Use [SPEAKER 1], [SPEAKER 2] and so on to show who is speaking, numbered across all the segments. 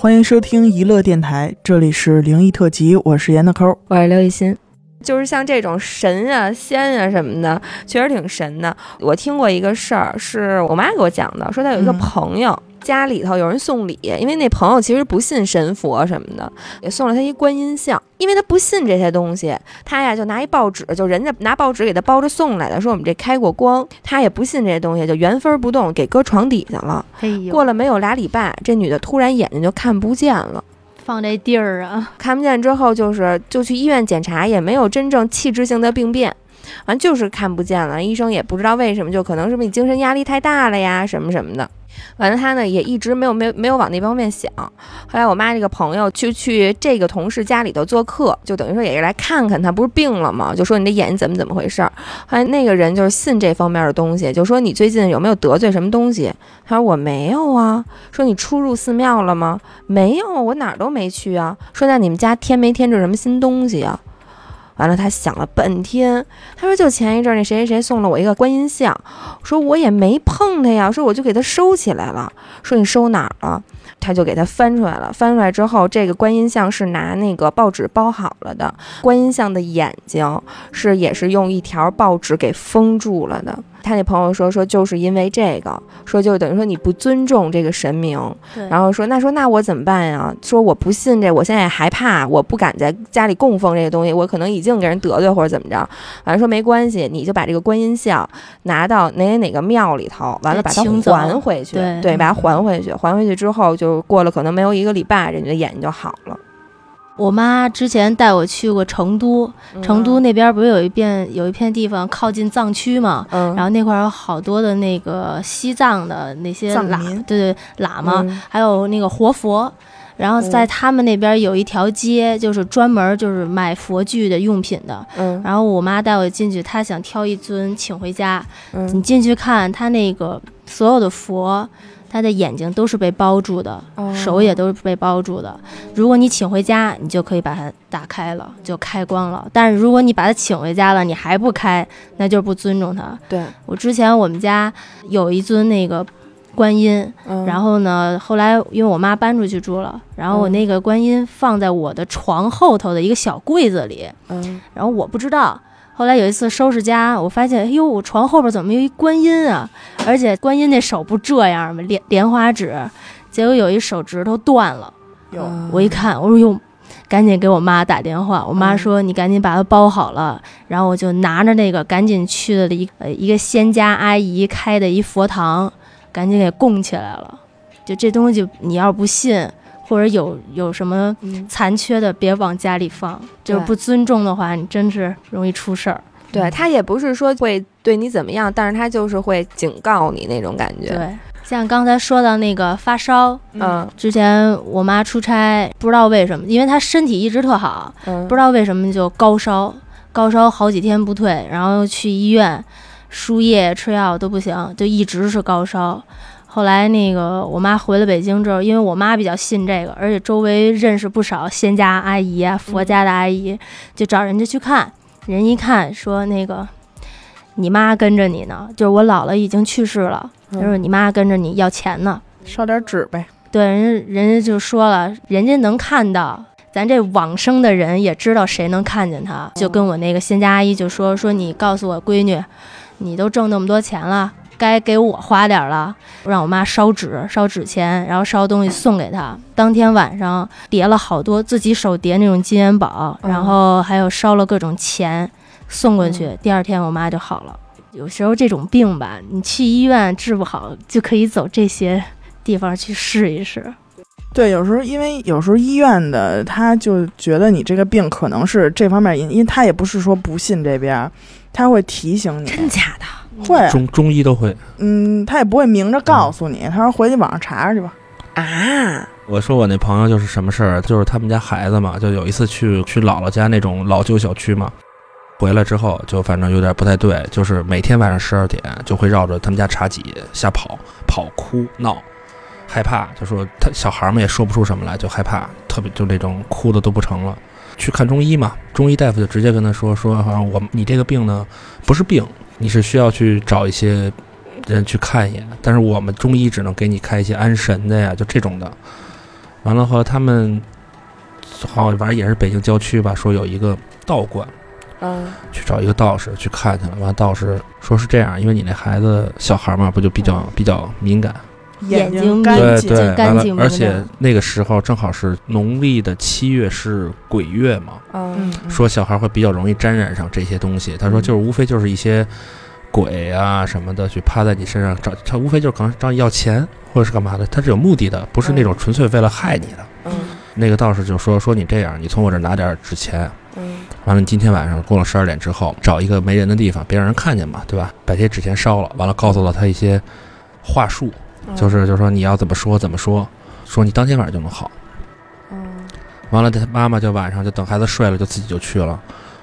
[SPEAKER 1] 欢迎收听娱乐电台，这里是灵异特辑，我是严的抠，
[SPEAKER 2] 我是刘雨欣。
[SPEAKER 3] 就是像这种神啊、仙啊什么的，确实挺神的。我听过一个事儿，是我妈给我讲的，说她有一个朋友。家里头有人送礼，因为那朋友其实不信神佛什么的，也送了他一观音像，因为他不信这些东西，他呀就拿一报纸，就人家拿报纸给他包着送来的，说我们这开过光，他也不信这些东西，就原封不动给搁床底下了。过了没有俩礼拜，这女的突然眼睛就看不见了，
[SPEAKER 2] 放这地儿啊，
[SPEAKER 3] 看不见之后就是就去医院检查，也没有真正器质性的病变，完就是看不见了，医生也不知道为什么，就可能是不是你精神压力太大了呀，什么什么的。完了，他呢也一直没有没没有往那方面想。后来我妈这个朋友就去这个同事家里头做客，就等于说也是来看看他，不是病了吗？就说你的眼睛怎么怎么回事儿。后来那个人就是信这方面的东西，就说你最近有没有得罪什么东西？他说我没有啊。说你出入寺庙了吗？没有，我哪儿都没去啊。说那你们家添没添置什么新东西啊？完了，他想了半天，他说：“就前一阵那谁谁谁送了我一个观音像，说我也没碰它呀，说我就给它收起来了。说你收哪儿了？他就给他翻出来了。翻出来之后，这个观音像是拿那个报纸包好了的，观音像的眼睛是也是用一条报纸给封住了的。”他那朋友说说就是因为这个，说就等于说你不尊重这个神明，然后说那说那我怎么办呀？说我不信这，我现在也害怕，我不敢在家里供奉这个东西，我可能已经给人得罪或者怎么着。反正说没关系，你就把这个观音像拿到哪哪哪个庙里头，完了把它还回去，对，把它还回去，还回去之后就过了可能没有一个礼拜，人家眼睛就好了。
[SPEAKER 2] 我妈之前带我去过成都，成都那边不是有一片有一片地方靠近藏区嘛，然后那块有好多的那个西藏的那些喇，对对喇嘛，还有那个活佛，然后在他们那边有一条街，就是专门就是卖佛具的用品的，然后我妈带我进去，她想挑一尊请回家，你进去看，她那个所有的佛。他的眼睛都是被包住的，手也都是被包住的。如果你请回家，你就可以把它打开了，就开光了。但是如果你把它请回家了，你还不开，那就是不尊重他。
[SPEAKER 3] 对
[SPEAKER 2] 我之前我们家有一尊那个观音，然后呢，后来因为我妈搬出去住了，然后我那个观音放在我的床后头的一个小柜子里，嗯，然后我不知道。后来有一次收拾家，我发现，哎呦，我床后边怎么有一观音啊？而且观音那手不这样吗？莲莲花指，结果有一手指头断了。我一看，我说哟，赶紧给我妈打电话。我妈说你赶紧把它包好了。然后我就拿着那个，赶紧去了一呃一个仙家阿姨开的一佛堂，赶紧给供起来了。就这东西，你要不信。或者有有什么残缺的，别往家里放。就是不尊重的话，你真是容易出事儿。
[SPEAKER 3] 对他也不是说会对你怎么样，但是他就是会警告你那种感觉。
[SPEAKER 2] 对，像刚才说到那个发烧，嗯，之前我妈出差，不知道为什么，因为她身体一直特好，不知道为什么就高烧，高烧好几天不退，然后去医院输液吃药都不行，就一直是高烧。后来那个我妈回了北京之后，因为我妈比较信这个，而且周围认识不少仙家阿姨啊、佛家的阿姨，就找人家去看。人一看说：“那个，你妈跟着你呢，就是我姥姥已经去世了，他说你妈跟着你要钱呢，
[SPEAKER 1] 烧点纸呗。”
[SPEAKER 2] 对，人家人家就说了，人家能看到，咱这往生的人也知道谁能看见他，就跟我那个仙家阿姨就说：“说你告诉我闺女，你都挣那么多钱了。”该给我花点了，让我妈烧纸、烧纸钱，然后烧东西送给她。当天晚上叠了好多自己手叠那种金元宝，然后还有烧了各种钱送过去。第二天我妈就好了。有时候这种病吧，你去医院治不好，就可以走这些地方去试一试。
[SPEAKER 1] 对，有时候因为有时候医院的他就觉得你这个病可能是这方面因，因为他也不是说不信这边，他会提醒你。
[SPEAKER 2] 真假的？
[SPEAKER 1] 会
[SPEAKER 4] 中中医都会，
[SPEAKER 1] 嗯，他也不会明着告诉你，他说回去网上查查去吧。
[SPEAKER 3] 啊，
[SPEAKER 4] 我说我那朋友就是什么事儿，就是他们家孩子嘛，就有一次去去姥姥家那种老旧小区嘛，回来之后就反正有点不太对，就是每天晚上十二点就会绕着他们家茶几瞎跑跑哭闹，害怕，就说他小孩们也说不出什么来，就害怕，特别就那种哭的都不成了，去看中医嘛，中医大夫就直接跟他说说，我你这个病呢不是病。你是需要去找一些人去看一眼，但是我们中医只能给你开一些安神的呀，就这种的。完了后他们好反正也是北京郊区吧，说有一个道观，
[SPEAKER 3] 嗯
[SPEAKER 4] 去找一个道士去看去了。完了道士说是这样，因为你那孩子小孩嘛，不就比较比较敏感。
[SPEAKER 2] 眼睛
[SPEAKER 1] 睛干净，
[SPEAKER 4] 对对，
[SPEAKER 2] 干
[SPEAKER 4] 完了，而且那个时候正好是农历的七月是鬼月嘛，
[SPEAKER 3] 嗯
[SPEAKER 4] 说小孩会比较容易沾染上这些东西。他说就是无非就是一些鬼啊什么的去趴在你身上找，他无非就是可能找你要钱或者是干嘛的，他是有目的的，不是那种纯粹为了害你的。
[SPEAKER 3] 嗯
[SPEAKER 4] 那个道士就说说你这样，你从我这儿拿点纸钱，
[SPEAKER 3] 嗯
[SPEAKER 4] 完了你今天晚上过了十二点之后，找一个没人的地方，别让人看见嘛，对吧？把这些纸钱烧了，完了告诉了他一些话术，
[SPEAKER 3] 嗯，
[SPEAKER 4] 就是就是说你要怎么说怎么说，说你当天晚上就能好。
[SPEAKER 3] 嗯
[SPEAKER 4] 完了，他妈妈就晚上就等孩子睡了，就自己就去了。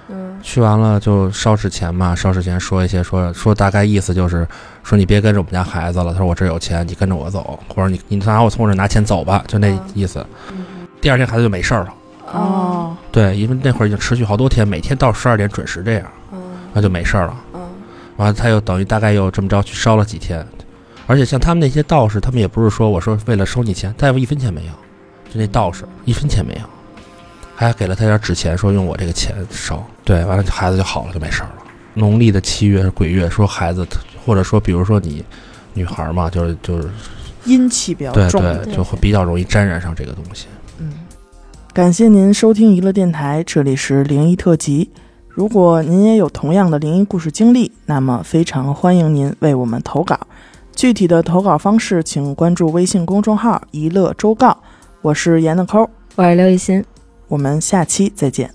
[SPEAKER 3] 嗯
[SPEAKER 4] 去完了就烧纸钱嘛，烧纸钱说一些说说大概意思就是说你别跟着我们家孩子了，他说我这儿有钱，你跟着我走，或者你你拿我从我这儿拿钱走吧，就那意思。
[SPEAKER 3] 嗯
[SPEAKER 4] 第二天孩子就没事儿了。
[SPEAKER 1] 哦，
[SPEAKER 4] 对，因为那会儿已经持续好多天，每天到十二点准时这样，
[SPEAKER 3] 嗯
[SPEAKER 4] 那就没事儿了。
[SPEAKER 3] 嗯
[SPEAKER 4] 完了，他又等于大概又这么着去烧了几天，而且像他们那些道士，他们也不是说我说为了收你钱，大夫一分钱没有，就那道士一分钱没有，还给了他点纸钱，说用我这个钱烧。对，完了孩子就好了，就没事儿了。农历的七月是鬼月，说孩子或者说比如说你女孩嘛，就是就是
[SPEAKER 1] 阴气比较重对
[SPEAKER 4] 对，就会比较容易沾染上这个东西。
[SPEAKER 1] 嗯，感谢您收听娱乐电台，这里是灵异特辑。如果您也有同样的灵异故事经历，那么非常欢迎您为我们投稿。具体的投稿方式，请关注微信公众号“一乐周告”。我是严的抠，
[SPEAKER 3] 我是刘雨欣。
[SPEAKER 1] 我们下期再见。